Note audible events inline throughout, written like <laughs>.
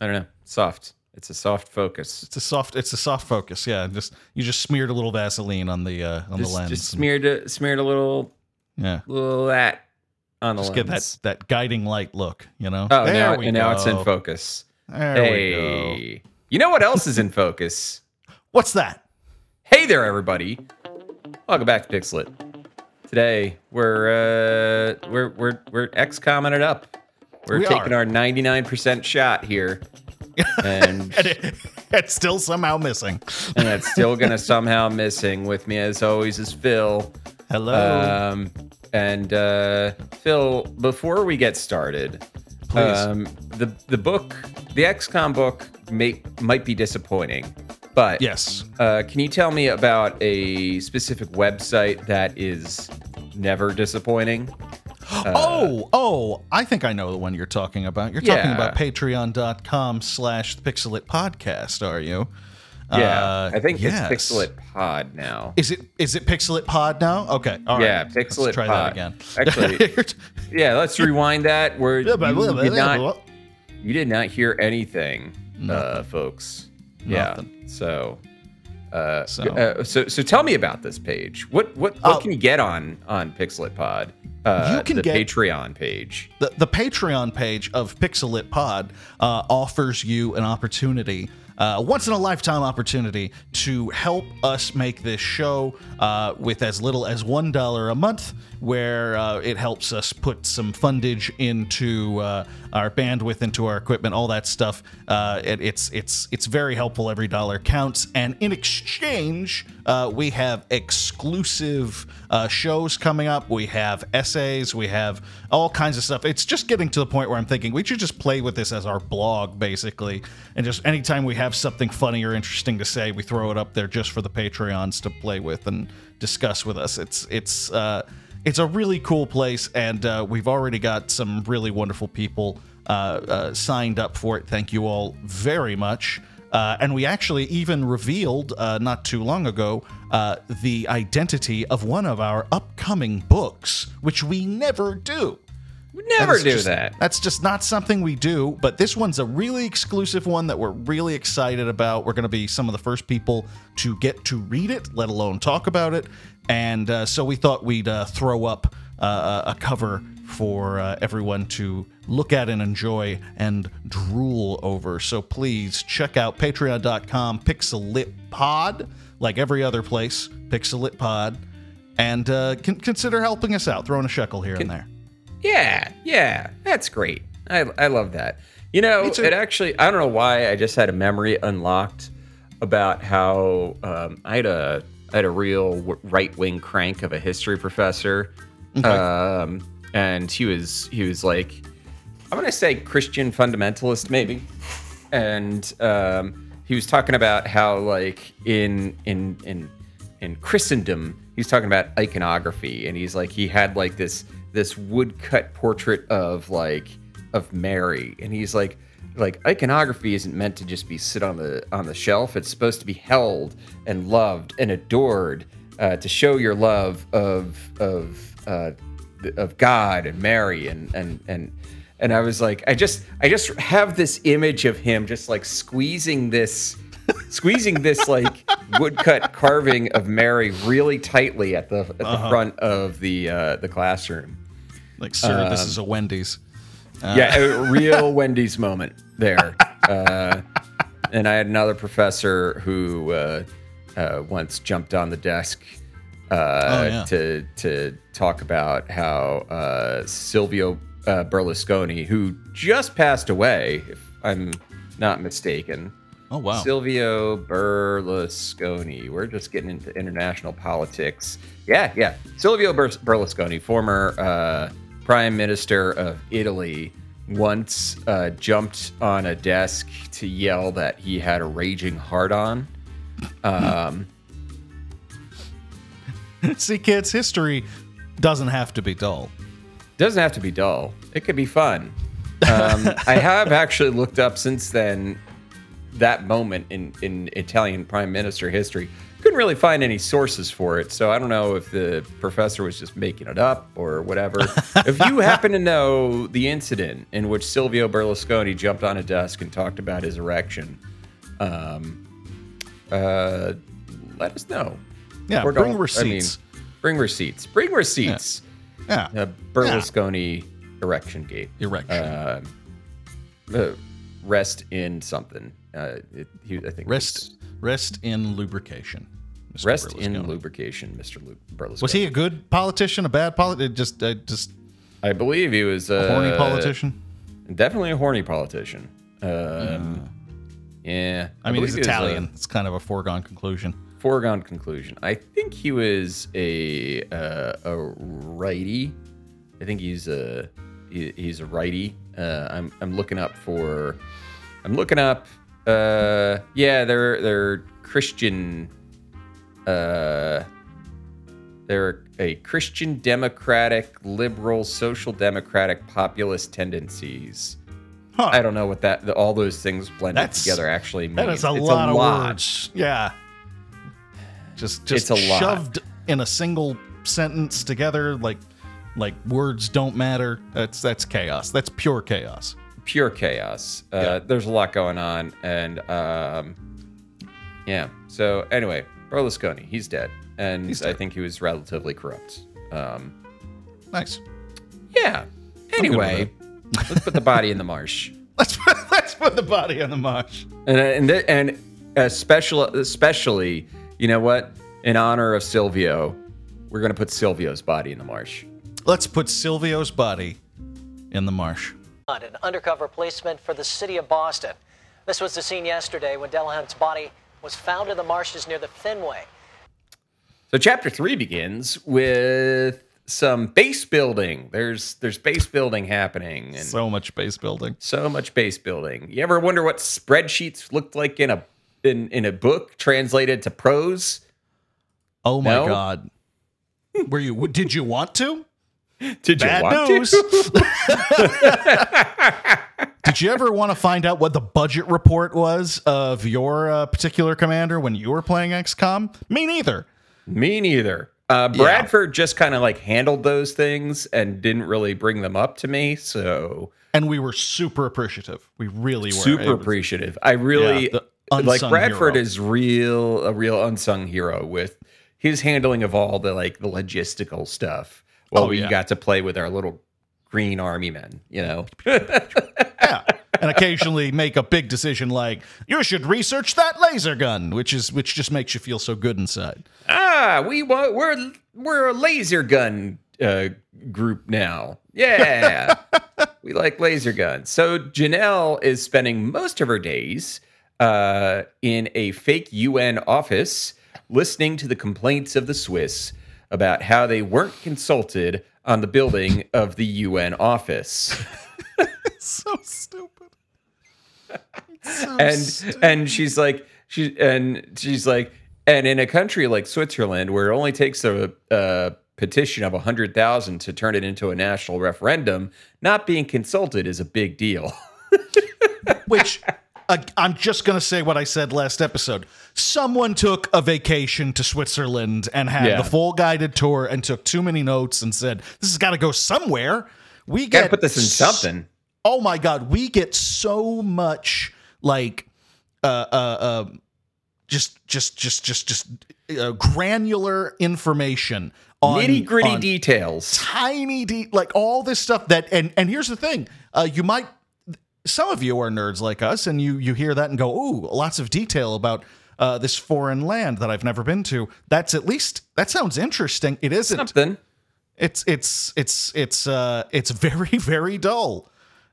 I don't know. Soft. It's a soft focus. It's a soft. It's a soft focus. Yeah, just you just smeared a little Vaseline on the uh, on Just, the lens. just smeared a, smeared a little yeah, little that on the just lens. get that that guiding light look. You know. Oh, there now, and now it's in focus. There we go. Hey, you know what else is in focus? What's that? Hey there, everybody! Welcome back to Pixelit. Today we're uh, we're we're we're XComming it up. We're We taking are. our 99% shot here, and <laughs> And it, it's still somehow missing. and it's still gonna somehow missing. With me as always is Phil. Hello. Um, and uh, Phil, before we get started, Please. um, the the book, the XCOM book, may might be disappointing, but yes. uh, can you tell me about a specific website that is never disappointing? Oh, oh, I think I know the one you're talking about. You're talking Yeah. about patreon.com slash pixelit podcast, are you? Yeah, Uh, I think yes. it's Pixelit Pod now. Is it is it Pixelit Pod now? Okay, all right. Yeah, Let's Pixelit try Pod. that again. Actually- <laughs> Yeah, let's rewind that. Where you did not you did not hear anything, uh, folks. Nothing. Yeah. So, uh, So- uh, so, so tell me about this page. What, what, what Oh. can you get on on Pixelit Pod? Uh, You can the get- Patreon page. the, the Patreon page of Pixelit Pod uh, offers you an opportunity, uh, once in a lifetime opportunity, to help us make this show uh, with as little as one dollar a month, where uh, it helps us put some fundage into uh, our bandwidth, into our equipment, all that stuff. Uh, it, it's it's it's very helpful. Every dollar counts, and in exchange, uh, we have exclusive shows coming up. We have essays. We have all kinds of stuff. It's just getting to the point where I'm thinking we should just play with this as our blog, basically. And just anytime we have something funny or interesting to say, we throw it up there just for the Patreons to play with and discuss with us. It's it's uh, it's a really cool place, and uh, we've already got some really wonderful people uh, uh, signed up for it. Thank you all very much. Uh, and we actually even revealed uh, not too long ago the identity of one of our upcoming books, which we never do. Never That do just- that. That's just not something we do. But this one's a really exclusive one that we're really excited about. We're going to be some of the first people to get to read it, let alone talk about it. And uh, so we thought we'd uh, throw up uh, a cover for uh, everyone to look at and enjoy and drool over. So please check out patreon.com pixelitpod, like every other place, pixelitpod, and uh, con- consider helping us out, throwing a shekel here and there. Yeah, yeah, that's great. I, I love that. You know, too. it actually, I don't know why, I just had a memory unlocked about how um, I had a I had a real right wing crank of a history professor, um, and he was he was like, I'm gonna say Christian fundamentalist maybe, and um, he was talking about how like in in in in Christendom, he's talking about iconography, and he's like he had like this this woodcut portrait of like of Mary, and he's like like iconography isn't meant to just be sit on the on the shelf. It's supposed to be held and loved and adored uh, to show your love of of uh, of God and Mary and and and and I was like, I just I just have this image of him just like squeezing this squeezing this like woodcut carving of Mary really tightly at the at the front of the uh, the classroom. Like, sir, this Um, is a Wendy's. yeah, a <laughs> real Wendy's moment there. Uh, and I had another professor who uh, uh, once jumped on the desk uh, Oh, yeah. to to talk about how uh, Silvio uh, Berlusconi, who just passed away, if I'm not mistaken. Oh wow. Silvio Berlusconi. We're just getting into international politics. Yeah, yeah. Silvio Ber- Berlusconi, former uh, prime minister of Italy, once uh, jumped on a desk to yell that he had a raging heart on. Um, <laughs> See, kids, history doesn't have to be dull. doesn't have to be dull. It could be fun. Um, I have actually looked up since then that moment in, in Italian prime minister history couldn't really find any sources for it, so I don't know if the professor was just making it up or whatever. <laughs> if you happen to know the incident in which Silvio Berlusconi jumped on a desk and talked about his erection, um, uh, let us know. Yeah, Or bring receipts. I mean, bring receipts. Bring receipts. yeah, Uh, Berlusconi erection gate. erection. Uh, uh, rest in something. Uh, it, he, I think rest, rest in lubrication. Mr. rest in lubrication, Mr. Lu- Berlusconi. Was he a good politician? A bad politician? Just, uh, just I believe he was uh, a horny politician. Definitely a horny politician. Um, yeah. I mean, he's he Italian. It's kind of a foregone conclusion. foregone conclusion. I think he was a uh, a righty. I think he's a he, he's a righty. Uh, I'm I'm looking up for. I'm looking up. Uh, yeah, they're they're Christian. Uh, they're a Christian democratic, liberal, social democratic, populist tendencies. Huh. I don't know what that all those things blended That's- together actually mean. That is a It's lot of lot. words. Yeah. Just just It's a lot. shoved in a single sentence together like like words don't matter. That's that's chaos. That's pure chaos. pure chaos. Uh, Yeah. There's a lot going on, and um, yeah. So anyway, Berlusconi, he's dead, and He's I think he was relatively corrupt. Um, Nice. yeah. Anyway, let's put the body in the marsh, <laughs> Let's put, let's put the body in the marsh. and and and especially especially, you know what? In honor of Silvio, we're gonna put Silvio's body in the marsh. Let's put Silvio's body in the marsh. an undercover policeman for the city of Boston. This was the scene yesterday when Delahunt's body was found in the marshes near the Fenway. So chapter three begins with some base building. There's there's base building happening, and So much base building. So much base building. You ever wonder what spreadsheets looked like in a in, in a book translated to prose? Oh my No? god. Were you did you want to? Did you want news. to? <laughs> <laughs> Did you ever want to find out what the budget report was of your uh, particular commander when you were playing XCOM? Me neither. Me neither. Uh, Bradford just kind of like handled those things and didn't really bring them up to me. So And we were super appreciative. We really were. Super was- appreciative. I really Yeah, like Bradford hero. is real a real unsung hero with his handling of all the like the logistical stuff. While Oh, we yeah. got to play with our little green army men, you know. <laughs> Yeah. And occasionally make a big decision like, you should research that laser gun, which is which just makes you feel so good inside. Ah, we want we're we're a laser gun uh, group now. Yeah, <laughs> we like laser guns. So Janelle is spending most of her days uh, in a fake UN office, listening to the complaints of the Swiss about how they weren't consulted on the building of the UN office. <laughs> So stupid. So <laughs> and stupid. and she's like she and she's like and in a country like Switzerland where it only takes a, a petition of 100,000 to turn it into a national referendum not being consulted is a big deal <laughs> Which uh, I'm just going to say what I said last episode. Someone took a vacation to Switzerland and had Yeah. the full guided tour and took too many notes and said, "This has got to go somewhere." We got to put this in something Oh my god, we get so much like uh uh, uh just just just just just uh, granular information on nitty gritty details tiny de- like all this stuff that and and here's the thing uh you might some of you are nerds like us and you you hear that and go ooh lots of detail about uh, this foreign land that I've never been to. That's at least that sounds interesting. It isn't. something It's it's it's it's uh it's very <laughs> very dull.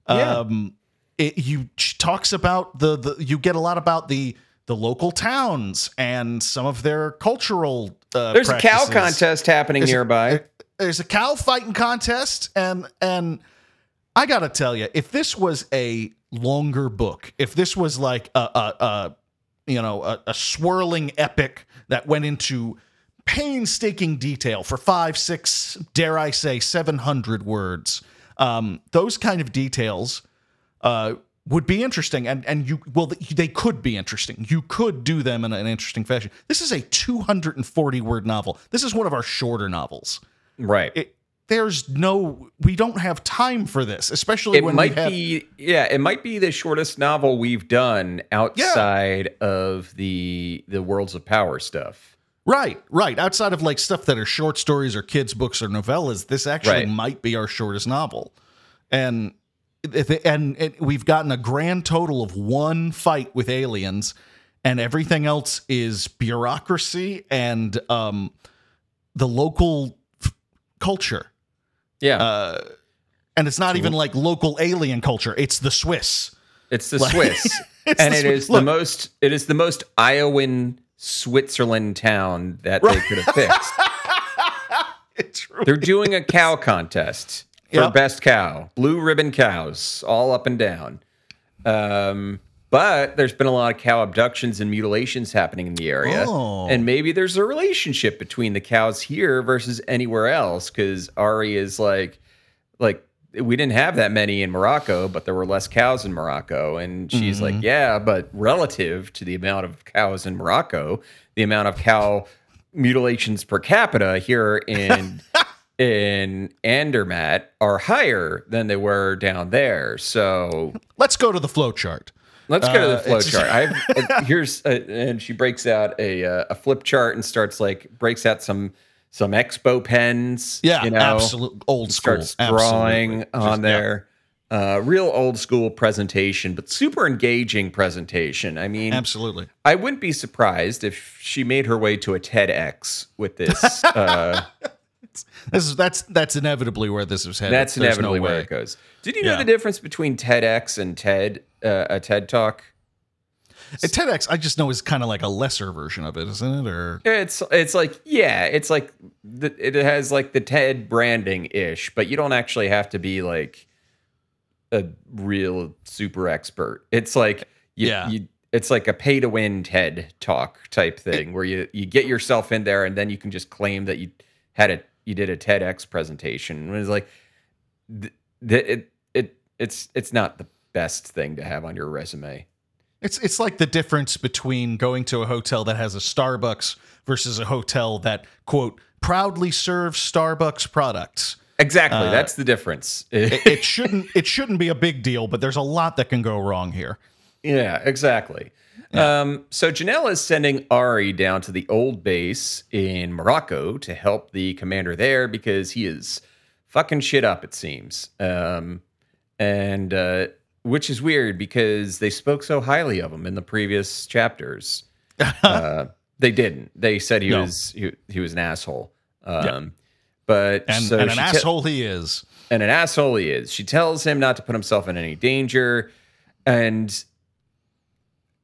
Yeah. Um, it, you talks about the the you get a lot about the the local towns and some of their cultural. Uh, there's a cow contest happening There's a- nearby There's a cow fighting contest, and and I gotta tell you, if this was a longer book, if this was like a a, a you know a, a swirling epic that went into painstaking detail for five, six, dare I say, seven hundred words, um, those kind of details uh, would be interesting. And and you well they could be interesting. You could do them in an interesting fashion. This is a 240 word novel. This is one of our shorter novels. Right. it, there's no we don't have time for this especially it when might we have, be yeah it might be the shortest novel we've done outside of the the worlds of power stuff. Right right. Outside of like stuff that are short stories or kids books or novellas this actually Right. might be our shortest novel. And and it, we've gotten a grand total of one fight with aliens and everything else is bureaucracy and um the local f- culture yeah. Uh and it's not even like local alien culture. It's the swiss. It's the swiss. <laughs> It's and the it Swiss. is Look. the most it is the most iowan switzerland town that they could have fixed. <laughs> It's really they're doing a cow contest for Yep. best cow. Blue ribbon cows all up and down. Um but there's been a lot of cow abductions and mutilations happening in the area. Oh. And maybe there's a relationship between the cows here versus anywhere else because Ari is like, like, we didn't have that many in Morocco, but there were less cows in Morocco. And she's like, mm-hmm. yeah, but relative to the amount of cows in Morocco, the amount of cow mutilations per capita here in <laughs> in Andermatt are higher than they were down there. So let's go to the flow chart Let's go to the Uh, flow chart. <laughs> I've, uh, here's uh, and she breaks out a uh, a flip chart and starts like breaks out some some expo pens. yeah you know, absolute old school starts drawing Absolutely. on Just- yeah. there. Uh, real old school presentation, but super engaging presentation. I mean, absolutely I wouldn't be surprised if she made her way to a TEDx with this. Uh, <laughs> this is that's that's inevitably where this is headed that's There's no inevitably where it goes. Did you know the difference between TEDx and TED? Uh, a TED Talk. A TEDx, I just know is kind of like a lesser version of it, isn't it? Or It's it's like yeah, it's like the, it has like the TED branding ish, but you don't actually have to be like a real super expert. It's like you, Yeah. you it's like a pay to win TED talk type thing where you you get yourself in there and then you can just claim that you had a you did a TEDx presentation. And it's like th- th- it it it's it's not the best thing to have on your resume. it's it's like the difference between going to a hotel that has a Starbucks versus a hotel that quote proudly serves Starbucks products. Exactly, uh, that's the difference. <laughs> It, it shouldn't it shouldn't be a big deal, but there's a lot that can go wrong here. Yeah, exactly. Um, so Janelle is sending Ari down to the old base in Morocco to help the commander there because he is fucking shit up, it seems. Um, and uh, which is weird because they spoke so highly of him in the previous chapters. <laughs> uh, they didn't. They said he No. was he, he was an asshole. Um, But And, so and an te- asshole he is. and an asshole he is. She tells him not to put himself in any danger. And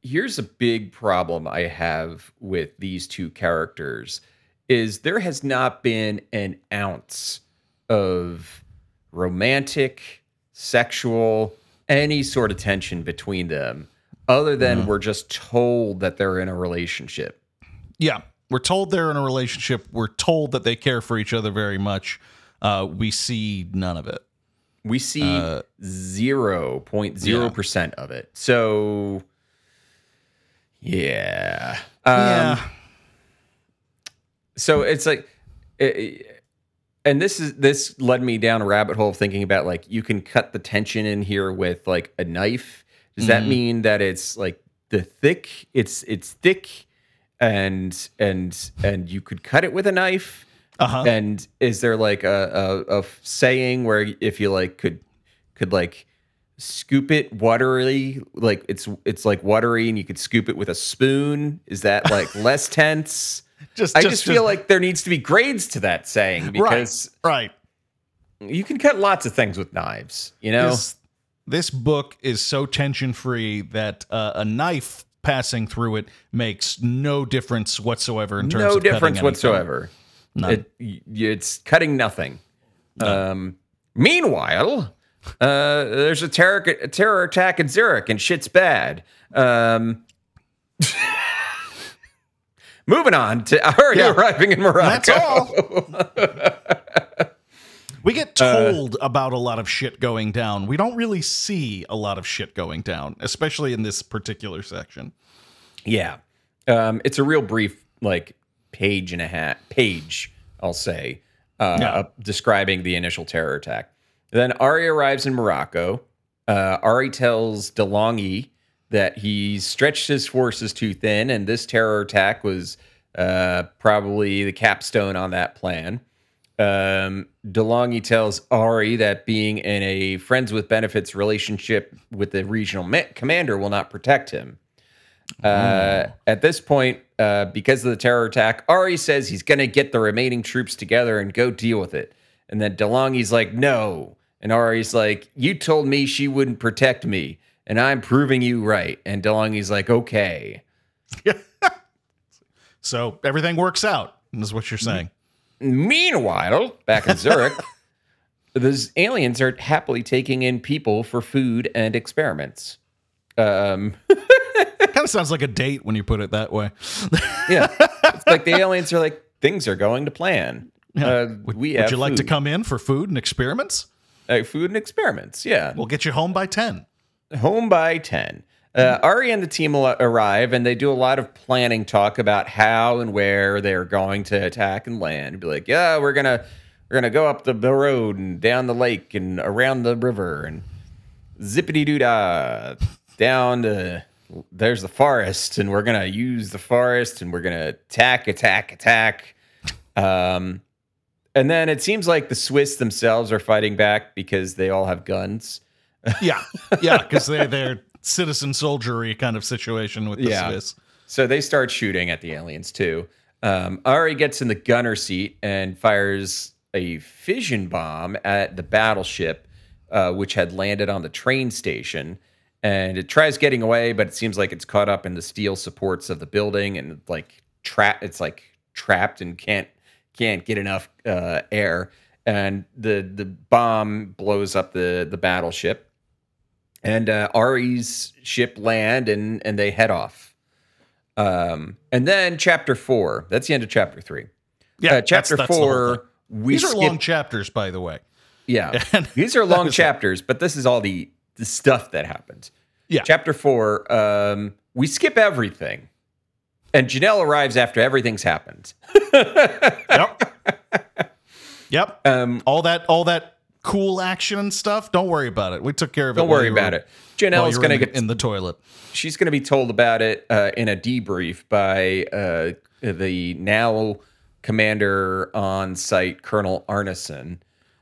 here's a big problem I have with these two characters is there has not been an ounce of romantic, sexual, any sort of tension between them other than we're just told that they're in a relationship. Yeah. We're told they're in a relationship. We're told that they care for each other very much. Uh, we see none of it. We see Uh, zero point zero percent of it. So, yeah. Um, yeah. So it's like, it- and this is this led me down a rabbit hole of thinking about like you can cut the tension in here with like a knife. Does that Mm-hmm. mean that it's like the thick? It's it's thick, and and and you could cut it with a knife. Uh-huh. And is there like a, a a saying where if you like could could like scoop it watery like it's it's like watery and you could scoop it with a spoon? Is that like <laughs> less tense? Just, i just, feel like there needs to be grades to that saying because right. you can cut lots of things with knives you know? This, this book is so tension free that uh, a knife passing through it makes no difference whatsoever in terms no of difference whatsoever. It, it's cutting nothing. Um meanwhile uh there's a terror a terror attack in zurich and shit's bad um <laughs> moving on to already Yeah. arriving in morocco That's all. <laughs> We get told about a lot of shit going down. We don't really see a lot of shit going down, especially in this particular section. Yeah. Um, it's a real brief, like page and a half page, I'll say, uh, Yeah. uh, describing the initial terror attack. Then Ari arrives in Morocco. Uh, Ari tells DeLonghi that he stretched his forces too thin, and this terror attack was uh, probably the capstone on that plan. Um, DeLonghi tells Ari that being in a friends with benefits relationship with the regional ma- commander will not protect him. Uh, At this point, uh, because of the terror attack, Ari says he's going to get the remaining troops together and go deal with it. And then DeLonghi's like, no. And Ari's like, you told me she wouldn't protect me, and I'm proving you right. And DeLonghi's like, okay. <laughs> So everything works out, is what you're saying. Meanwhile, back in Zurich, <laughs> those aliens are happily taking in people for food and experiments. Um, <laughs> kind of sounds like a date when you put it that way. yeah, it's like the aliens are like things are going to plan. Uh, Would, we would you like to come in for food and experiments? Uh, food and experiments. Yeah, We'll get you home by 10. home by 10. Uh, Ari and the team arrive and they do a lot of planning talk about how and where they're going to attack and land. Be like, yeah, we're gonna we're gonna go up the, the road and down the lake and around the river and zippity doo dah down to there's the forest and we're gonna use the forest and we're gonna attack, attack, attack. Um, and then it seems like the Swiss themselves are fighting back because they all have guns. Yeah. Yeah, because they're, <laughs> they're citizen soldiery kind of situation with the Yeah. Swiss. So they start shooting at the aliens too. Um, Ari gets in the gunner seat and fires a fission bomb at the battleship, uh, which had landed on the train station. And it tries getting away, but it seems like it's caught up in the steel supports of the building and like trap. It's like trapped and can't can't get enough uh, air. And the the bomb blows up the the battleship. And uh, Ari's ship land and and they head off. Um, and then chapter four. That's the end of chapter three. Yeah. uh, chapter that's- that's the whole four. thing. We These are long chapters, by the way. yeah. <laughs> And These are long <laughs> is- chapters, but this is all the the stuff that happens. Yeah. Chapter four. Um, we skip everything, and Janelle arrives after everything's happened. <laughs> Yep. yep. Um, all that all that cool action and stuff. Don't worry about it. We took care of it. don't worry you were- about it. Janelle's gonna get in the toilet. she's going to be told about it uh, in a debrief by uh, the now commander on site, Colonel Arneson.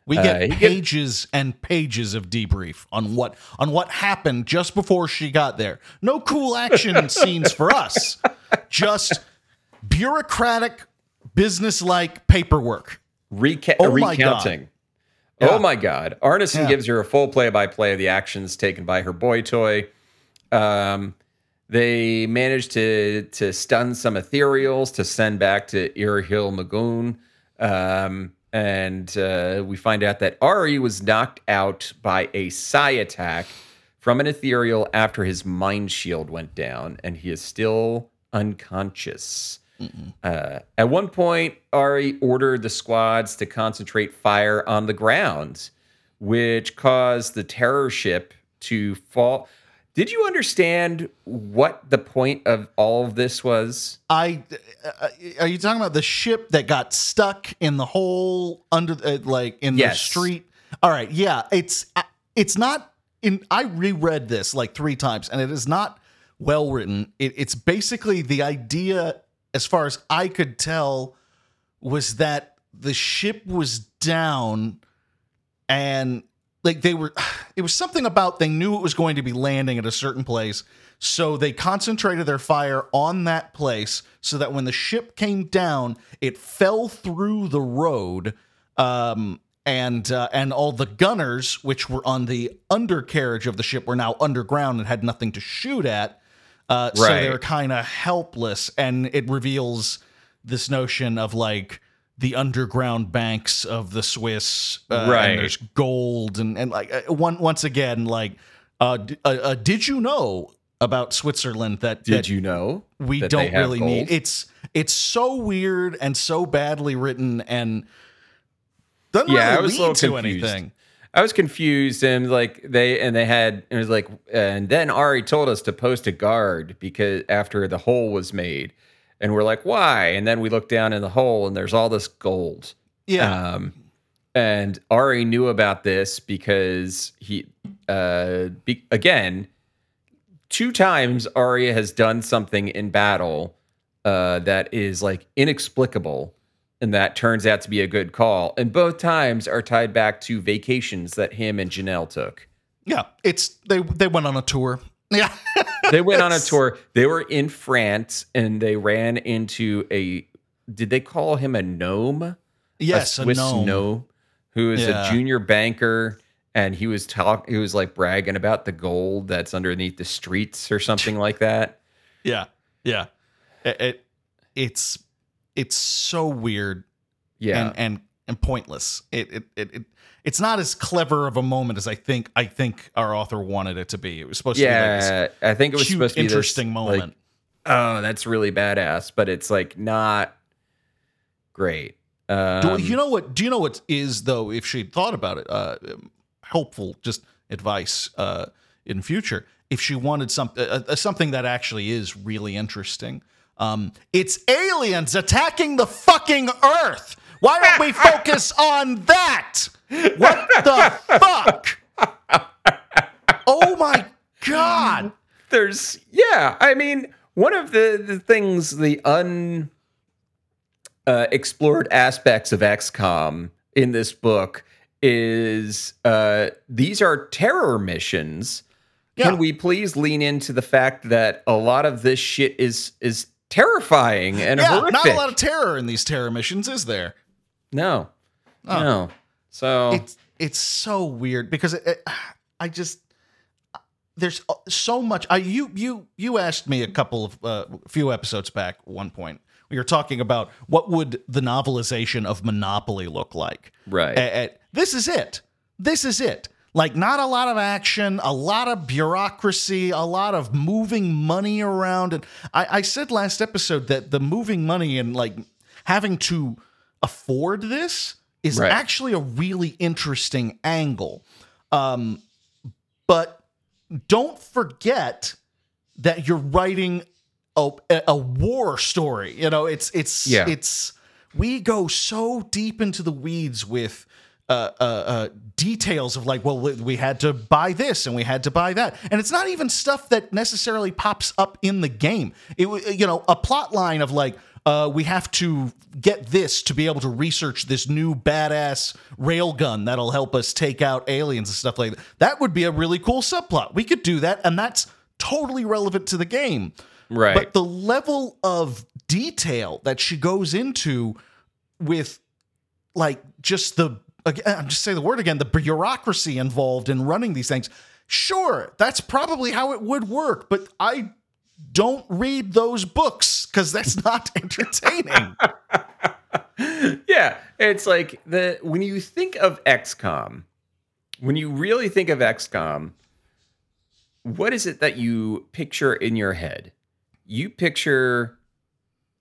We get Uh, he get- pages and pages of debrief on what on what happened just before she got there. No cool action <laughs> scenes for us. Just bureaucratic, business-like paperwork. Reca- Oh my recounting. Yeah. Oh my God. Arneson Yeah. gives her a full play by play of the actions taken by her boy toy. Um, they managed to to stun some ethereals to send back to Irhil M'Goun. Um, and uh, we find out that Ari was knocked out by a psi attack from an ethereal after his mind shield went down, and he is still unconscious. Uh, at one point, Ari ordered the squads to concentrate fire on the ground, which caused the terror ship to fall. Did you understand what the point of all of this was? I uh, are you talking about the ship that got stuck in the hole under uh, like in Yes. the street? All right, yeah, it's uh, it's not in I reread this like 3 times and it is not well written. It, it's basically the idea as far as I could tell was that the ship was down and like they were <sighs> it was something about they knew it was going to be landing at a certain place so they concentrated their fire on that place so that when the ship came down it fell through the road um and uh, and all the gunners which were on the undercarriage of the ship were now underground and had nothing to shoot at uh, so they're kind of helpless and it reveals this notion of like the underground banks of the Swiss, uh, Right. And there's gold and and like uh, one once again, like, uh, uh, uh, did you know about Switzerland that Did that you know we don't really need? gold? It's it's so weird and so badly written and. Doesn't Yeah, really lead to confused. anything. I was confused and like they and they had it was like and then Ari told us to post a guard because after the hole was made and we're like why? And then we look down in the hole and there's all this gold. Yeah. um and Ari knew about this because he uh be, again two times Arya has done something in battle uh that is like inexplicable and that turns out to be a good call. And both times are tied back to vacations that him and Janelle took. yeah. It's they they went on a tour. Yeah. <laughs> They went on a tour. They were in France and they ran into a did they call him a gnome? yes, a, Swiss gnome. who is Yeah. a junior banker and he was talk he was like bragging about the gold that's underneath the streets or something like that. <laughs> Yeah. Yeah. It, it it's it's so weird Yeah. and and and pointless. It, it it it it's not as clever of a moment as I think I think our author wanted it to be. It was supposed to be like yeah, I think it was cute, supposed to be this, interesting like, moment. oh, that's really badass, but it's like not great. Um, Do, you know what? Do you know what is though? If she thought about it, uh, helpful just advice uh, in future. If she wanted some uh, uh, something that actually is really interesting, um, it's aliens attacking the fucking Earth. Why don't we focus <laughs> on that? What the fuck? Oh my god! there's yeah i mean one of the, the things the un uh, explored aspects of xcom in this book is uh, these are terror missions Yeah. can we please lean into the fact that a lot of this shit is is terrifying and Yeah, horrific not a lot of terror in these terror missions, is there? no Oh. no so it's it's so weird because it, it- I just there's so much. I you you you asked me a couple of uh, few episodes back. One point we were talking about what would the novelization of Monopoly look like. Right. A- a- this is it. This is it. Like not a lot of action, a lot of bureaucracy, a lot of moving money around. And I, I said last episode that the moving money and like having to afford this is Right. actually a really interesting angle. Um, but don't forget that you're writing a, a war story. You know, it's it's Yeah. it's we go so deep into the weeds with uh, uh, uh, details of like, well, we- had to buy this and we had to buy that, and it's not even stuff that necessarily pops up in the game. It you know a plot line of like. Uh, we have to get this to be able to research this new badass railgun that'll help us take out aliens and stuff like that. That would be a really cool subplot. We could do that, and that's totally relevant to the game. Right. But the level of detail that she goes into with like just the again, uh, I'm just say the word again, the bureaucracy involved in running these things. Sure, that's probably how it would work, but I don't read those books because that's <laughs> not entertaining. <laughs> yeah, it's like the when you think of XCOM, when you really think of XCOM, what is it that you picture in your head? You picture,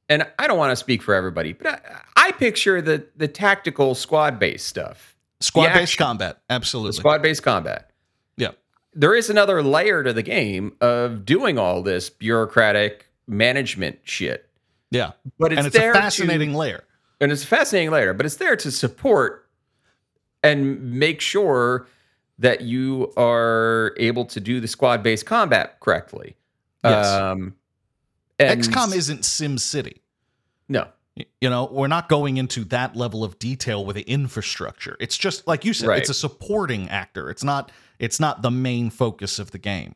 and I don't want to speak for everybody, but I, I picture the the tactical squad based stuff, Squad based combat, absolutely. squad based combat. yeah, There is another layer to the game of doing all this bureaucratic management shit, yeah, but it's and it's there a to- fascinating layer. and it's a fascinating layer, but it's there to support and make sure that you are able to do the squad based combat correctly. Yes. Um, XCOM isn't Sim City. no, You know, we're not going into that level of detail with the infrastructure. It's just like you said, Right. it's a supporting actor. It's not it's not the main focus of the game.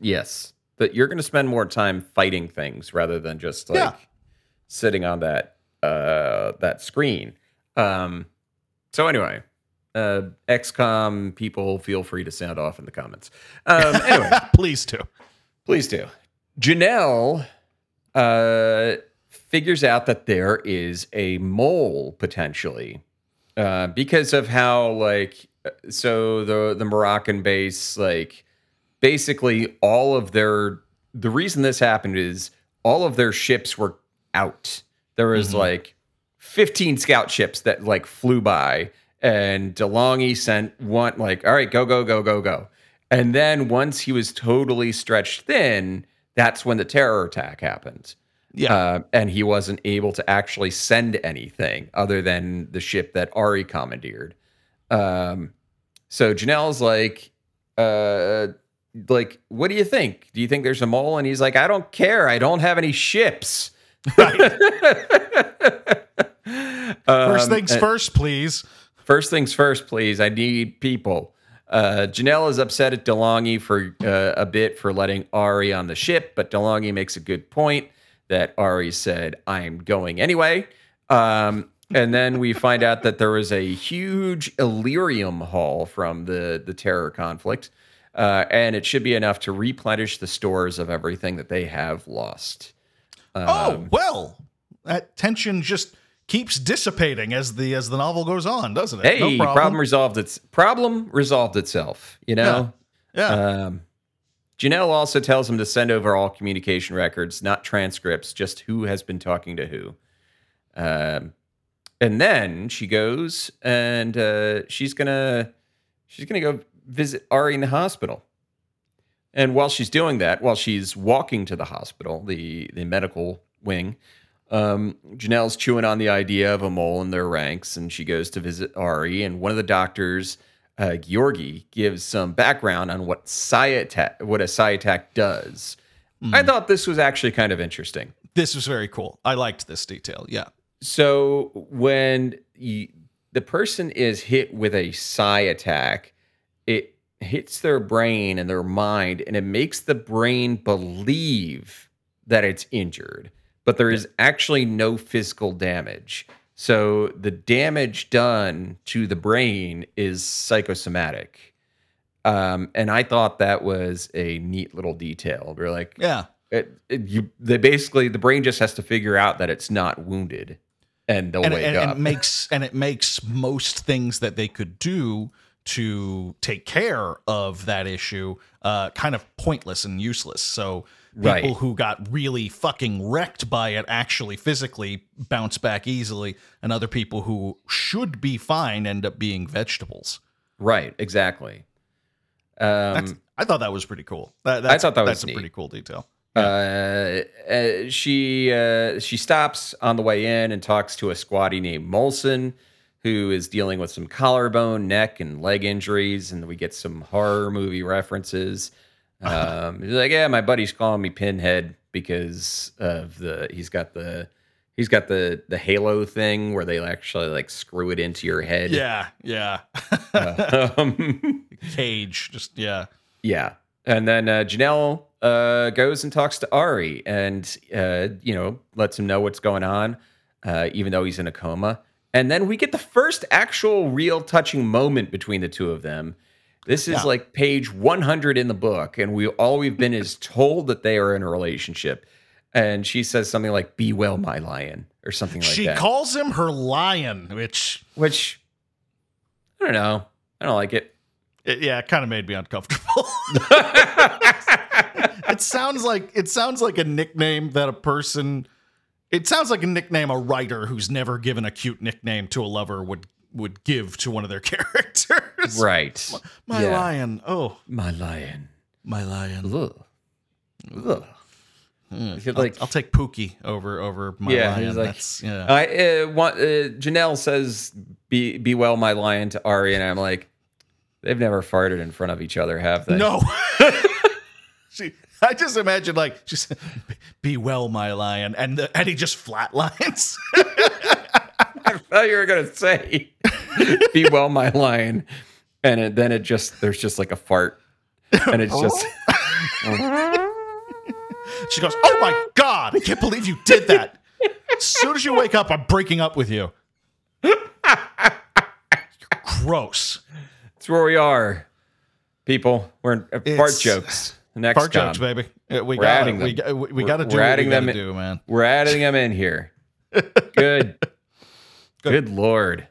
yes, but you're going to spend more time fighting things rather than just like Yeah. sitting on that uh, that screen. Um, so anyway, uh, XCOM people, feel free to sound off in the comments. Um, anyway. <laughs> Please do. Please do. Janelle uh, figures out that there is a mole potentially uh, because of how like so the the Moroccan base like basically all of their the reason this happened is all of their ships were out. There was Mhm. like 15 scout ships that like flew by And DeLonghi sent one, like, all right, go, go, go, go, go. And then once he was totally stretched thin, that's when the terror attack happened. Yeah. Uh, and he wasn't able to actually send anything other than the ship that Ari commandeered. Um, so Janelle's like, uh, like, what do you think? Do you think there's a mole? And he's like, I don't care. I don't have any ships. <laughs> First Um, things uh, first, please. First things first, please. I need people. Uh, Janelle is upset at DeLonghi for uh, a bit for letting Ari on the ship, but DeLonghi makes a good point that Ari said, I'm going anyway. Um, and then we find out that there was a huge Elerium haul from the, the terror conflict, uh, and it should be enough to replenish the stores of everything that they have lost. oh well, that tension just keeps dissipating as the as the novel goes on, doesn't it? Hey, problem. resolved. Its problem resolved itself. You know. Yeah. Um, Janelle also tells him to send over all communication records, not transcripts, just who has been talking to who. Um, and then she goes and uh, she's gonna she's gonna go visit Ari in the hospital. And while she's doing that, while she's walking to the hospital, the the medical wing, um, Janelle's chewing on the idea of a mole in their ranks, and she goes to visit Ari. And one of the doctors, uh, Georgi, gives some background on what psi attack, what a psi attack does. I thought this was actually kind of interesting. this was very cool. I liked this detail. Yeah. So when you, the person is hit with a psi attack, it hits their brain and their mind, and it makes the brain believe that it's injured, but there is actually no physical damage. So the damage done to the brain is psychosomatic. Um, and I thought that was a neat little detail. We're like, Yeah. it, it, you they basically the brain just has to figure out that it's not wounded and they'll and, wake and, up and it makes and it makes most things that they could do to take care of that issue uh, kind of pointless and useless. So people Right. who got really fucking wrecked by it actually physically bounce back easily, and other people who should be fine end up being vegetables. right exactly um I thought that was pretty cool. That, that's, thought that was that's a pretty cool detail. uh, uh she uh she stops on the way in and talks to a squaddie named molson who is dealing with some collarbone neck and leg injuries and we get some horror movie references um he's like yeah my buddy's calling me pinhead because of the he's got the he's got the the halo thing where they actually like screw it into your head Yeah, yeah. <laughs> um, <laughs> Cage, just yeah. Yeah. And then uh, Janelle uh, goes and talks to Ari and, uh, you know, lets him know what's going on, uh, even though he's in a coma. And then we get the first actual real touching moment between the two of them. This is Yeah. like page 100 in the book. And we all we've been is told that they are in a relationship. And she says something like, Be well, my lion, or something like she that. She calls him her lion, which which, I don't know. I don't like it. it, yeah, it kind of made me uncomfortable. <laughs> it sounds like it sounds like a nickname that a person. It sounds like a nickname a writer who's never given a cute nickname to a lover would would give to one of their <laughs> characters. Right. My Yeah. lion. Oh, My lion. my lion. Ugh. Ugh. I'll, like- I'll take Pookie over over my Yeah, lion. like- That's yeah. I uh, want, uh, Janelle says, "Be be well, my lion," to Ari, and I'm like, they've never farted in front of each other, have they? No. <laughs> <laughs> she, I just imagine like just be well, my lion, and the, and he just flatlines. I thought you were gonna say, "Be well, my lion," and it, then it just there's just like a fart, and it's just <laughs> she goes, "Oh my god, I can't believe you did that." As soon as you wake up, I'm breaking up with you. Gross. it's where we are, people. We're in uh, fart jokes. Next Fart time. jokes, baby. Uh, We got adding We, them. we, We're- got to do we're what adding we them in- do, man. We're adding them in here. <laughs> Good. Good lord.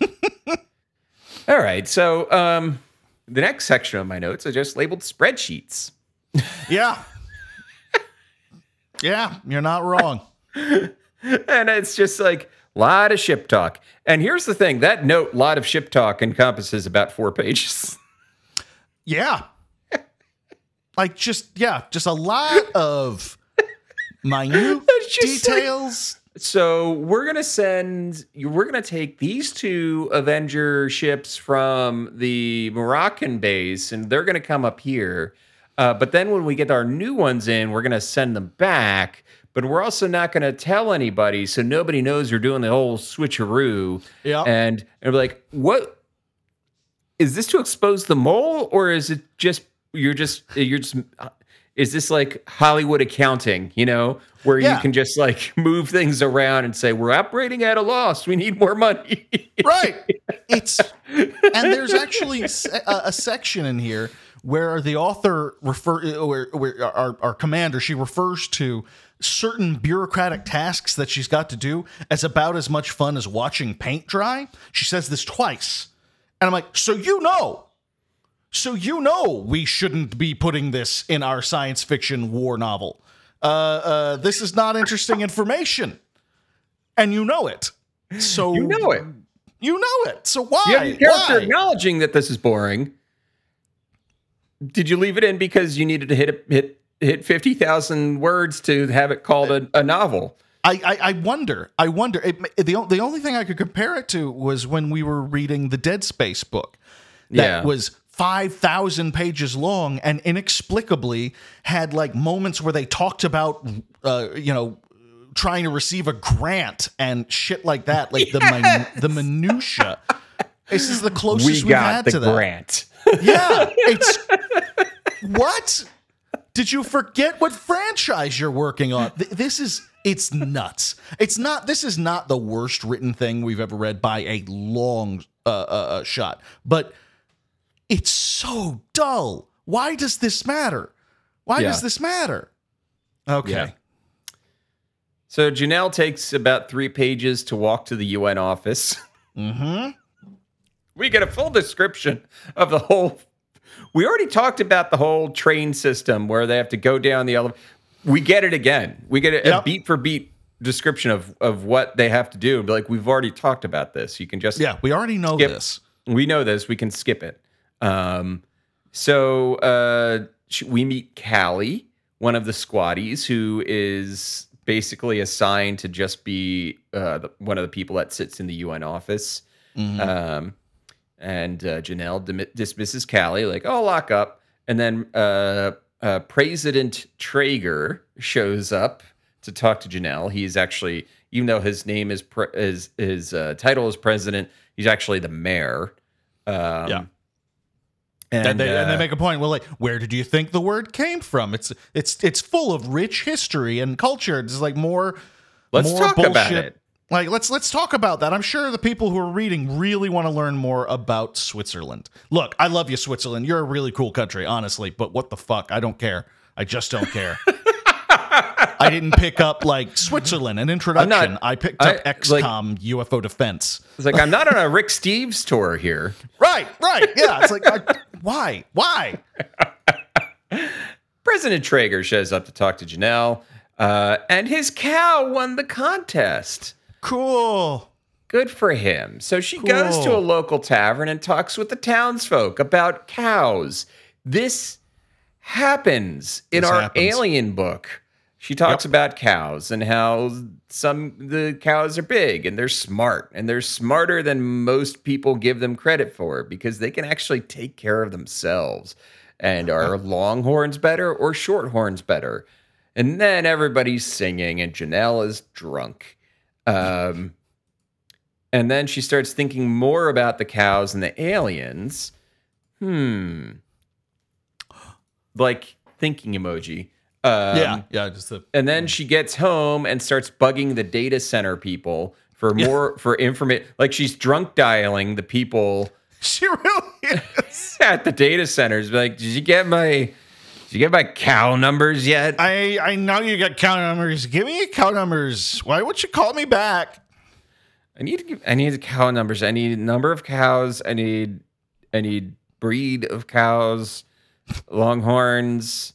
<laughs> All right. So um the next section of my notes are just labeled spreadsheets. <laughs> Yeah. yeah, you're not wrong. <laughs> And it's just like, a lot of ship talk. And here's the thing: that note, lot of ship talk, encompasses about four pages. Yeah. like just yeah, just a lot of minute just like- details. So we're gonna send. We're gonna take these two Avenger ships from the Moroccan base, and they're gonna come up here. Uh, but then when we get our new ones in, we're gonna send them back. But we're also not gonna tell anybody, so nobody knows you're doing the whole switcheroo. Yeah. And and we're like, what is this to expose the mole, or is it just you're just you're just is this like Hollywood accounting, you know, where Yeah. you can just like <laughs> move things around and say, we're operating at a loss. We need more money. <laughs> right it's and there's actually a, a section in here where the author refer where, where our, our commander she refers to certain bureaucratic tasks that she's got to do as about as much fun as watching paint dry she says this twice and i'm like so you know so you know we shouldn't be putting this in our science fiction war novel uh, uh, this is not interesting information and you know it so you know it. you know it. So why? You have your character Why? acknowledging that this is boring. Did you leave it in because you needed to hit hit hit fifty thousand words to have it called a, a novel? I, I I wonder. I wonder. It, the the only thing I could compare it to was when we were reading the Dead Space book. That Yeah. was five thousand pages long and inexplicably had like moments where they talked about, uh, you know. Trying to receive a grant and shit like that, like the min- the minutia. This is the closest We have had to that. grant. Yeah, it's <laughs> what? Did you forget what franchise you're working on? Th- This is it's nuts. It's not. This is not the worst written thing we've ever read by a long uh, uh, uh, shot, but it's so dull. Why does this matter? Why Yeah. does this matter? Okay. Yeah. So Janelle takes about three pages to walk to the UN office. Mm-hmm. We get a full description of the whole. We already talked about the whole train system where they have to go down the elevator. We get it again. We get a, a beat for beat description of of what they have to do. Like we've already talked about this. You can just Yeah, we already know Skip. this. we know this. We can skip it. Um, so uh, we meet Callie, one of the squaddies, who is basically assigned to just be uh, the, one of the people that sits in the UN office. Um, and uh, Janelle dim- dismisses Callie, like, "Oh, lock up." And then uh, uh, President Traeger shows up to talk to Janelle. He's actually, even though his name is pre- his his uh, title is president, he's actually the mayor. Um, Yeah. And, And, they, and they uh, make a point. Well, like, where did you think the word came from? It's it's it's full of rich history and culture. It's like more. Let's more talk about it. Like let's let's talk about that. I'm sure the people who are reading really want to learn more about Switzerland. Look, I love you, Switzerland. You're a really cool country, honestly. But what the fuck? I don't care. I just don't care. I didn't pick up like Switzerland, an introduction. I picked up I- like- XCOM UFO defense. it's like I'm not on a Rick Steves tour here. Right, right. Yeah. It's like, I, why? Why? <laughs> President Traeger shows up to talk to Janelle, uh, and his cow won the contest. Cool. Good for him. So she goes to a local tavern and talks with the townsfolk about cows. This happens in This our happens. alien book. She talks Yep. about cows and how some the cows are big and they're smart and they're smarter than most people give them credit for because they can actually take care of themselves. And are longhorns better or shorthorns better? And then everybody's singing and Janelle is drunk. Um, and then she starts thinking more about the cows and the aliens. Hmm. Like thinking emoji. Um, yeah, yeah. Just the And then she gets home and starts bugging the data center people for more for information. Like she's drunk dialing the people <laughs> she really is. <laughs> at the data centers. Like, did you get my did you get my cow numbers yet? I I know you got cow numbers. Give me count numbers. Why won't you call me back? I need to give, I need cow numbers. I need number of cows. I need I need breed of cows, longhorns,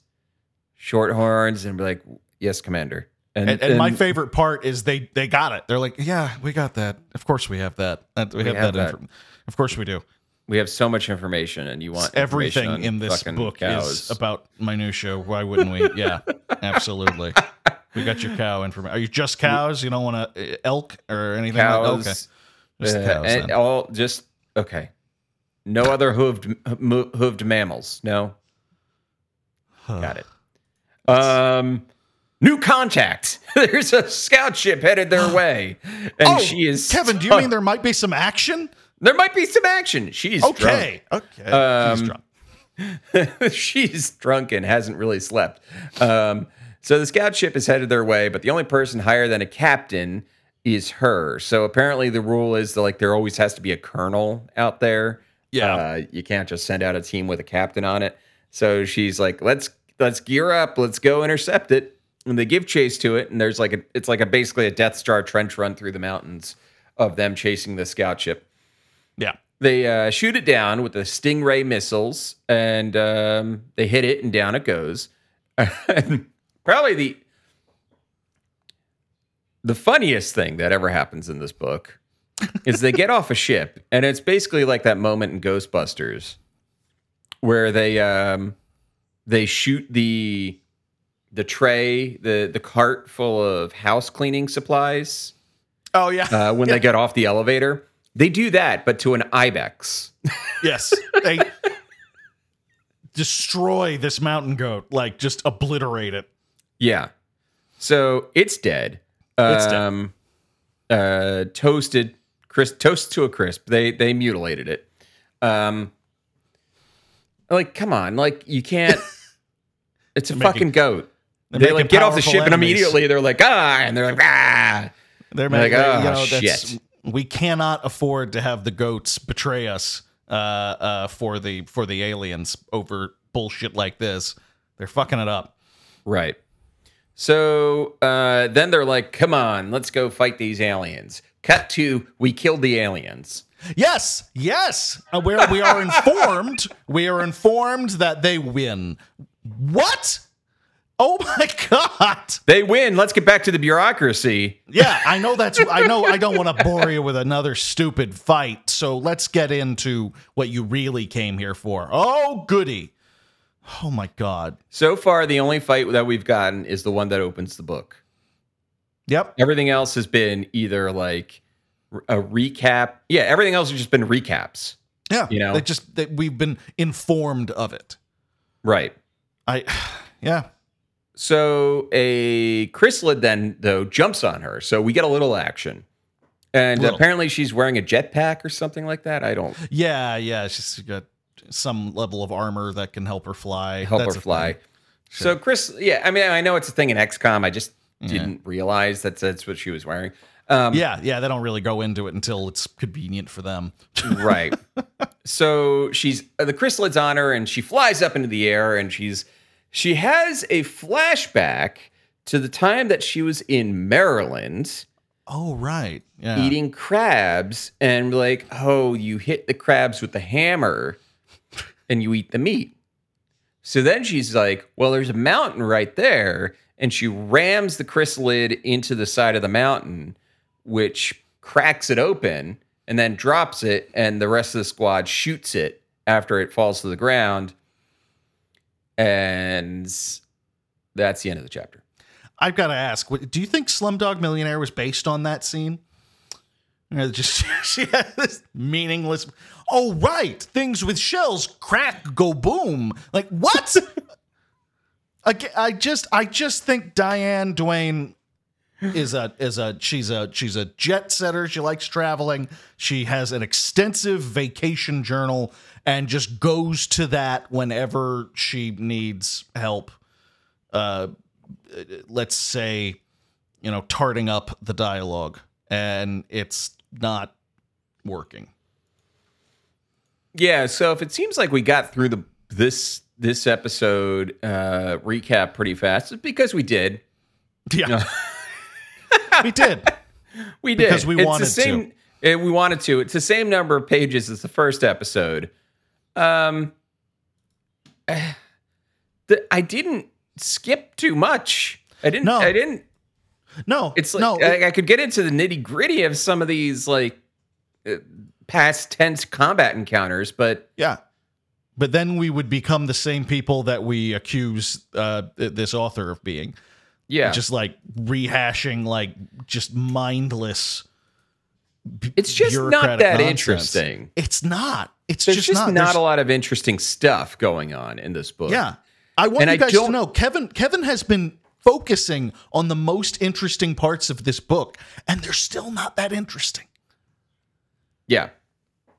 shorthorns, and be like, yes, commander. And, And, and my favorite part is they they got it. They're like, yeah, we got that. Of course we have that. That- we, have, have that. that. infor- Of course we do. we have so much information, and you want Everything in this book cows. is about minutia. Why wouldn't we? Yeah, <laughs> absolutely. We got your cow information. Are you just cows? You don't want to elk or anything? cows. Like, okay, just uh, cows. and then. all just okay. No other hooved hooved mammals. No. Got it. Um, new contact. <laughs> There's a scout ship headed their <gasps> way, and oh, she is Kevin. Do you mean there might be some action? there might be some action? She's Okay, okay. Um, He's drunk. drunk. <laughs> she's drunk and hasn't really slept. Um, so the scout ship is headed their way, but the only person higher than a captain is her. So apparently the rule is that like there always has to be a colonel out there. Yeah. uh, you can't just send out a team with a captain on it. So she's like, let's let's gear up, let's go intercept it. And they give chase to it, and there's like a it's like a basically a Death Star trench run through the mountains of them chasing the scout ship Yeah. they uh, shoot it down with the Stingray missiles, and um, they hit it, and down it goes. <laughs> and probably the the funniest thing that ever happens in this book is they get off a ship, and it's basically like that moment in Ghostbusters where they um, they shoot the the tray, the the cart full of house cleaning supplies Oh yeah. uh, when they get off the elevator. They do that, but to an ibex. yes. They destroy this mountain goat. Like just obliterate it. Yeah. So it's dead. It's dead. um, Uh, toasted, crisp, toast to a crisp. They they mutilated it. Um, like, come on, like you can't. It's a They're fucking goat. they're They like get off the ship and immediately they're like ah, and they're like ah. They're Like, making, oh, you know, that's, shit. we cannot afford to have the goats betray us uh, uh, for the for the aliens over bullshit like this. They're fucking it up. Right. So uh, then they're like, come on, let's go fight these aliens. Cut to we killed the aliens. Yes, yes. Uh, we are <laughs> informed. We are informed that they win. What? Oh my <laughs> god! They win. Let's get back to the bureaucracy. Yeah, I know that's. I know I don't want to <laughs> bore you with another stupid fight. So let's get into what you really came here for. Oh goody! Oh my god! So far, the only fight that we've gotten is the one that opens the book. Yep. Everything else has been either like a recap. Yeah, everything else has just been recaps. Yeah. You know? they just that we've been informed of it. Right. I, <sighs> yeah. So a chrysalid then though jumps on her. So we get a little action. And Little. apparently she's wearing a jetpack or something like that. I don't Yeah, yeah. She's got some level of armor that can help her fly. help That's her fly. thing. So Chris, yeah, I mean, I know it's a thing in XCOM. I just didn't realize that that's what she was wearing. Um, Yeah, yeah. They don't really go into it until it's convenient for them. <laughs> right. So she's the chrysalid's on her, and she flies up into the air, and she's she has a flashback to the time that she was in Maryland oh right. Yeah. eating crabs, and like, oh, you hit the crabs with the hammer, and you eat the meat. So then she's like, well, there's a mountain right there, and she rams the chrysalid into the side of the mountain, which cracks it open and then drops it, and the rest of the squad shoots it after it falls to the ground. And that's the end of the chapter. I've got to ask. Do you think Slumdog Millionaire was based on that scene? You <laughs> know, just she had this meaningless. Oh right, things with shells crack, go boom. Like what? <laughs> Again, I just, I just think Diane Duane is a is a she's a she's a jet setter. She likes traveling. She has an extensive vacation journal and just goes to that whenever she needs help. Uh, let's say, you know, tarting up the dialogue, and it's not working. Yeah, so if it seems like we got through the this this episode uh recap pretty fast, it's because we did. Yeah, <laughs> we did. We did Because we It's wanted the same, to. we wanted to. It's the same number of pages as the first episode. Um, <sighs> the, I didn't skip too much. I didn't. No. I didn't. No, It's like no. I, I could get into the nitty gritty of some of these like uh, past tense combat encounters, but Yeah. But then we would become the same people that we accuse uh, this author of being. yeah, Just like rehashing, like just mindless. b- it's just not that nonsense. interesting. It's not. It's There's just, not. not, a lot of interesting stuff going on in this book. Yeah. I want And you I guys to know Kevin Kevin has been focusing on the most interesting parts of this book, and they're still not that interesting. yeah,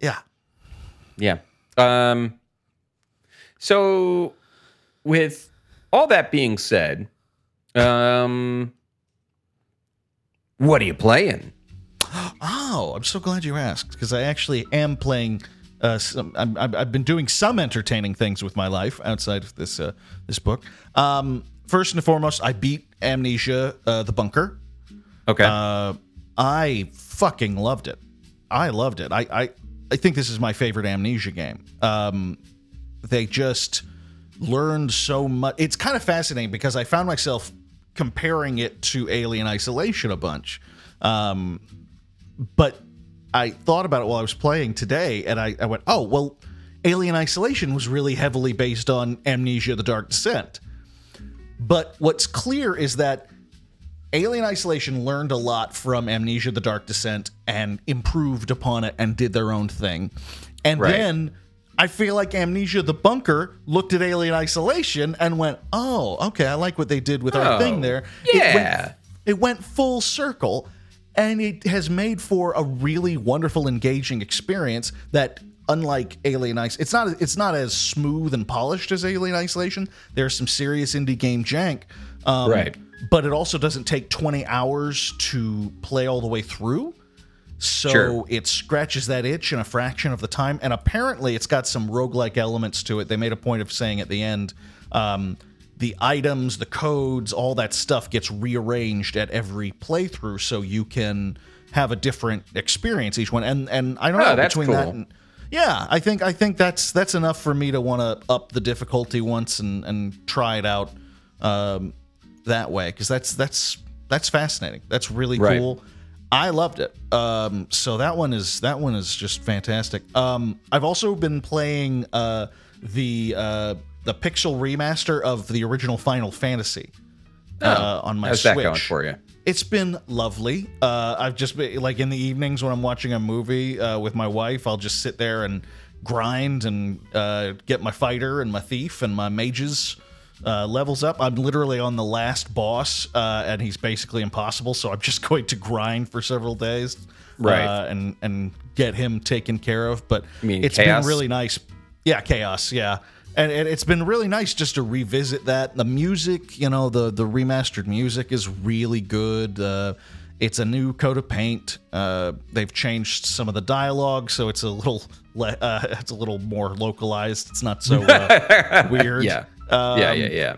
Yeah. yeah. Um, so with all that being said, um, what are you playing? <gasps> Oh, I'm so glad you asked because I actually am playing. Uh, some, I'm, I've I've been doing some entertaining things with my life outside of this uh, this book. Um, first and foremost, I beat Amnesia: uh, The Bunker. Okay. Uh, I fucking loved it. I loved it. I, I I think this is my favorite Amnesia game. Um, they just learned so much. It's kind of fascinating because I found myself comparing it to Alien Isolation a bunch. Um, but I thought about it while I was playing today, and I, I went, oh, well, Alien Isolation was really heavily based on Amnesia The Dark Descent. But what's clear is that Alien Isolation learned a lot from Amnesia The Dark Descent and improved upon it and did their own thing. And Right. then I feel like Amnesia The Bunker looked at Alien Isolation and went, oh, okay, I like what they did with our Oh, thing there. It went- yeah. it went full circle and it has made for a really wonderful engaging experience that unlike alien ice it's not it's not as smooth and polished as alien isolation there's some serious indie game jank um, Right. but it also doesn't take 20 hours to play all the way through so Sure. it scratches that itch in a fraction of the time and apparently it's got some roguelike elements to it they made a point of saying at the end um, the items the codes all that stuff gets rearranged at every playthrough so you can have a different experience each one and and i don't Oh, know that's between that and yeah i think i think that's that's enough for me to want to up the difficulty once and and try it out um, that way because that's that's that's fascinating that's really Right. cool I loved it. Um, so that one is that one is just fantastic. Um, I've also been playing uh, the uh, the pixel remaster of the original Final Fantasy uh, on my Oh, How's Switch. that going for you? It's been lovely. Uh, I've just been like in the evenings when I'm watching a movie uh, with my wife, I'll just sit there and grind and uh, get my fighter and my thief and my mages uh, levels up. I'm literally on the last boss, uh, and he's basically impossible. So I'm just <laughs> going to grind for several days, Right. uh, and and get him taken care of. But it's chaos? been really nice. Yeah, chaos. Yeah. And, and it's been really nice just to revisit that. The music, you know, the the remastered music is really good. Uh, it's a new coat of paint. Uh, they've changed some of the dialogue, so it's a little le- uh, <laughs> it's a little more localized. It's not so uh, <laughs> weird. Yeah. Um, yeah, yeah, yeah.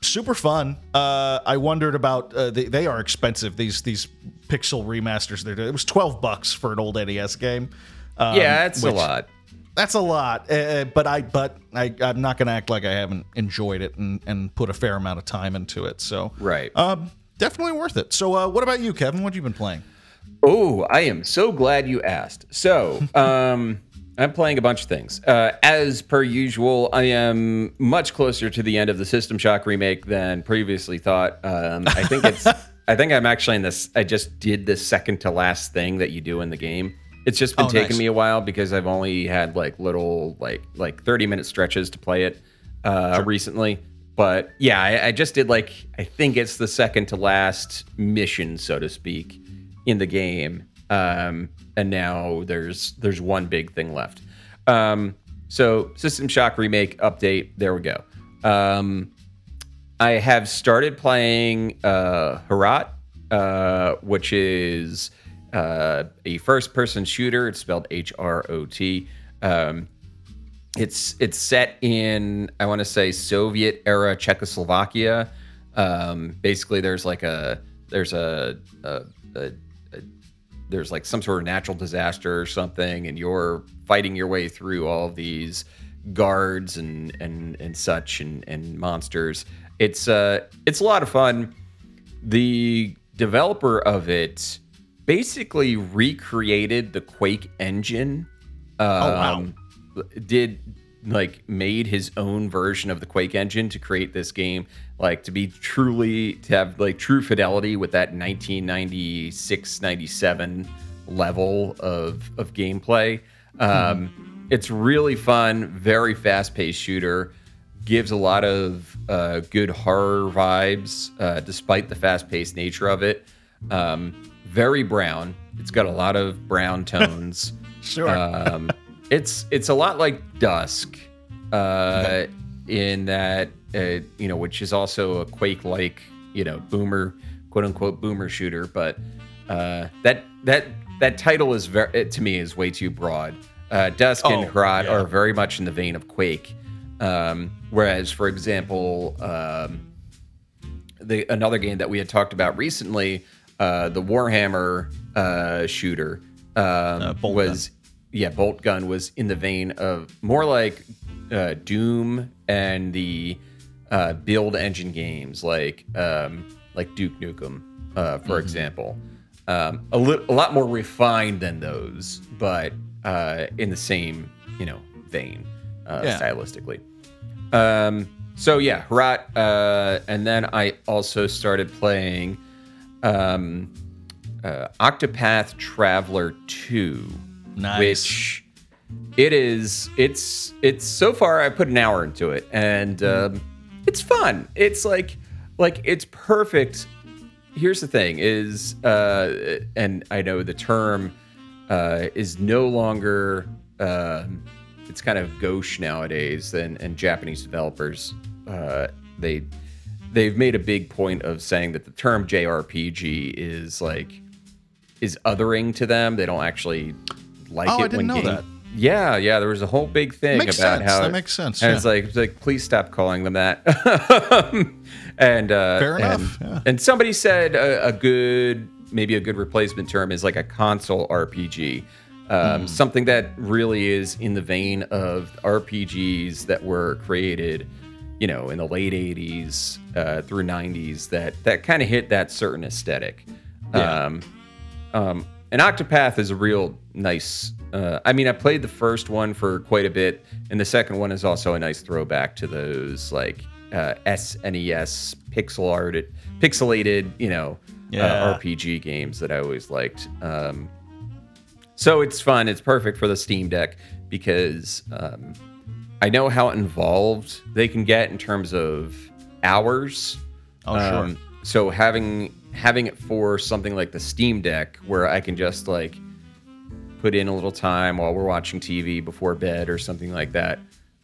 super fun. Uh, I wondered about uh, they, they are expensive these these pixel remasters. They're it was twelve bucks for an old NES game. Um, yeah, it's a lot. That's a lot, uh, but I but I I'm not gonna act like I haven't enjoyed it and and put a fair amount of time into it. So Right. um, definitely worth it. So uh, what about you, Kevin? What have you been playing? Oh, I am so glad you asked. So, <laughs> um, I'm playing a bunch of things. Uh, as per usual, I am much closer to the end of the System Shock remake than previously thought. Um, I think it's. <laughs> I think I'm actually in this. I just did the second to last thing that you do in the game. It's just been Oh, taking nice. me a while because I've only had like little like like 30 minute stretches to play it uh, recently. But yeah, I, I just did like I think it's the second to last mission, so to speak, in the game. Um, and now there's there's one big thing left. Um, so System Shock remake update. There we go. Um, I have started playing uh, HROT, uh, which is uh, a first-person shooter. It's spelled H R O T. Um, it's it's set in I want to say Soviet era Czechoslovakia. Um, basically, there's like a there's a, a, a, a there's like some sort of natural disaster or something, and you're fighting your way through all these guards and and and such and and monsters. It's uh it's a lot of fun. The developer of it basically recreated the Quake engine. Um, wow. Did like made his own version of the Quake engine to create this game, like to be truly to have like true fidelity with that 1996 97 level of of gameplay. Um, It's really fun, very fast paced shooter. Gives a lot of uh, good horror vibes, uh, despite the fast paced nature of it. Um, very brown. It's got a lot of brown <laughs> tones. Sure. Um, it's it's a lot like Dusk, uh, in that uh, you know, which is also a Quake like you know boomer quote unquote boomer shooter, but uh, that that that title is very to me is way too broad. Uh, Dusk and Oh, yeah. are very much in the vein of Quake, um, whereas, for example, um, the another game that we had talked about recently, uh, the Warhammer uh, shooter, um, Bolt was yeah, Boltgun was in the vein of more like uh, Doom and the uh, build engine games like um, like Duke Nukem, uh, for example. Um, a, li- a lot more refined than those, but uh, in the same you know vein uh, Yeah. stylistically. Um, so yeah, HROT, uh, and then I also started playing um, uh, Octopath Traveler 2, Nice. which it is. It's it's so far I put an hour into it, and um, it's fun. It's like like it's perfect. Here's the thing: is uh, and I know the term uh, is no longer. um it's kind of gauche nowadays, and, and Japanese developers uh, they they've made a big point of saying that the term JRPG is like is othering to them. They don't actually like Oh, it I didn't when know game- that. Yeah, yeah. There was a whole big thing Makes about sense. how That it- makes sense, And it's like, it's like, please stop calling them that. <laughs> and uh, Fair and, yeah. And somebody said a, a good, maybe a good replacement term is like a console RPG. Um, Something that really is in the vein of RPGs that were created, you know, in the late '80s uh, through '90s. That that kind of hit that certain aesthetic. Yeah. Um, um, and Octopath is a real nice. Uh, I mean, I played the first one for quite a bit, and the second one is also a nice throwback to those like uh, SNES pixel art, pixelated, you know, Yeah. uh, RPG games that I always liked. Um, so it's fun. It's perfect for the Steam Deck because um, I know how involved they can get in terms of hours. Oh, sure. Um, so having having it for something like the Steam Deck, where I can just like put in a little time while we're watching TV before bed or something like that,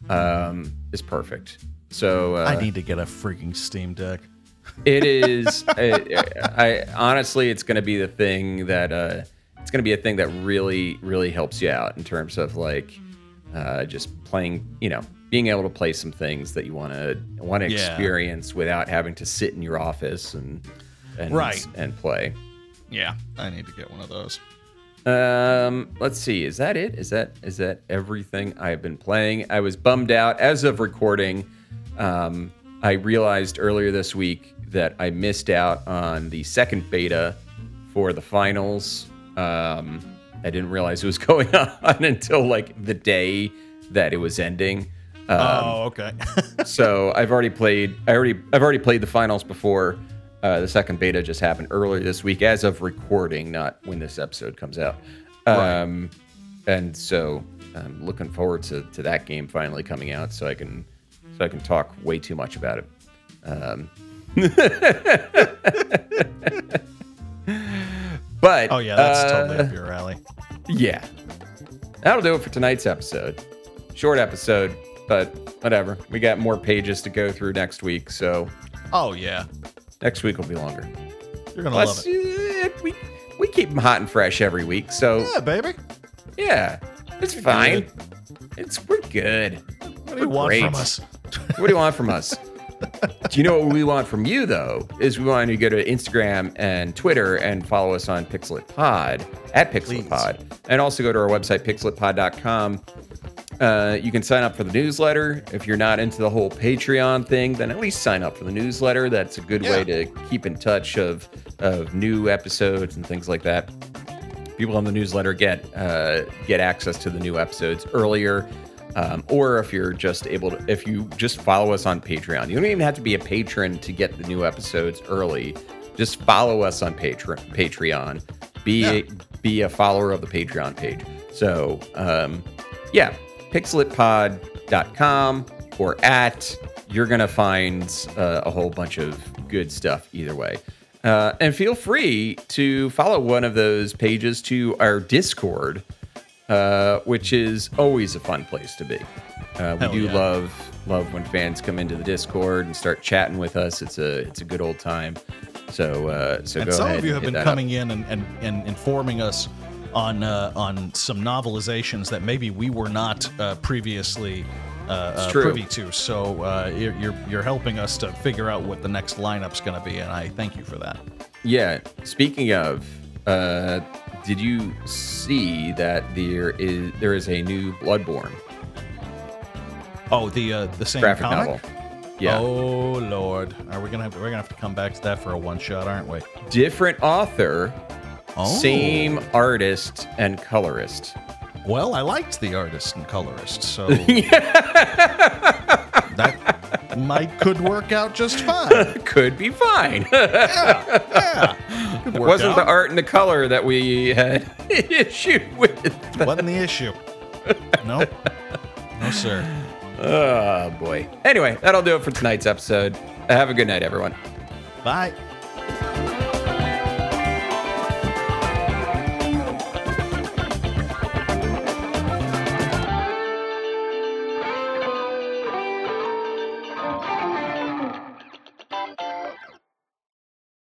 um, is perfect. So uh, I need to get a freaking Steam Deck. <laughs> it is. <laughs> I, I honestly, it's going to be the thing that uh, it's going to be a thing that really, really helps you out in terms of like uh, just playing. You know, being able to play some things that you want to want to Yeah. experience without having to sit in your office and and Right. and play. Yeah, I need to get one of those. Um, let's see. Is that it? Is that is that everything I've been playing? I was bummed out as of recording. Um, I realized earlier this week that I missed out on the second beta for the finals. Um, I didn't realize it was <laughs> going on until like the day that it was ending. Um, oh, okay. <laughs> so I've already played. I already I've already played the finals before. Uh, the second beta just happened earlier this week, as of recording, not when this episode comes out. Um, and so I'm looking forward to, to that game finally coming out, so I can so I can talk way too much about it. Um, <laughs> but oh yeah, that's uh, totally up your alley. yeah. That'll do it for tonight's episode. Short episode, but whatever. We got more pages to go through next week, so Oh yeah, next week will be longer. you're gonna love it. uh, we we keep them hot and fresh every week, so Yeah, baby. yeah, it's fine. It's we're good. What do you want great. from us? What do you want from us? <laughs> Do you know what we want from you though? Is we want you to go to Instagram and Twitter and follow us on Pixellit Pod at Pixellit Pod, and also go to our website pixellitpod.com Uh, you can sign up for the newsletter. If you're not into the whole Patreon thing, then at least sign up for the newsletter. That's a good way to keep in touch of of new episodes and things like that. People on the newsletter get uh, get access to the new episodes earlier. Um, or if you're just able to, if you just follow us on Patreon, you don't even have to be a patron to get the new episodes early. Just follow us on Patreon. Patreon. Be Yeah. be a follower of the Patreon page. So, um, yeah, pixellitpod.com or at, you're going to find uh, a whole bunch of good stuff either way. Uh, and feel free to follow one of those pages to our Discord, uh, which is always a fun place to be. Uh, we Hell do yeah. love love when fans come into the Discord and start chatting with us. It's a it's a good old time. So uh, so And go some of you have been that up. coming in and, and, and informing us on uh, on some novelizations that maybe we were not uh, previously uh, uh, privy to. So uh, you're, you're you're helping us to figure out what the next lineup's going to be, and I thank you for that. Yeah. Speaking of, uh, did you see that there is there is a new Bloodborne Oh, the uh, the same graphic comic. novel? Yeah. Oh Lord, are we gonna have we're gonna have to come back to that for a one shot, aren't we? Different author, Oh. same artist and colorist. Well, I liked the artist and colorist, so <laughs> that might could work out just fine. <laughs> Could be fine. Yeah, could work Wasn't the art and the color that we had <laughs> issue with. wasn't the issue. No, no, sir. Oh boy. Anyway, that'll do it for tonight's episode. Have a good night, everyone. Bye.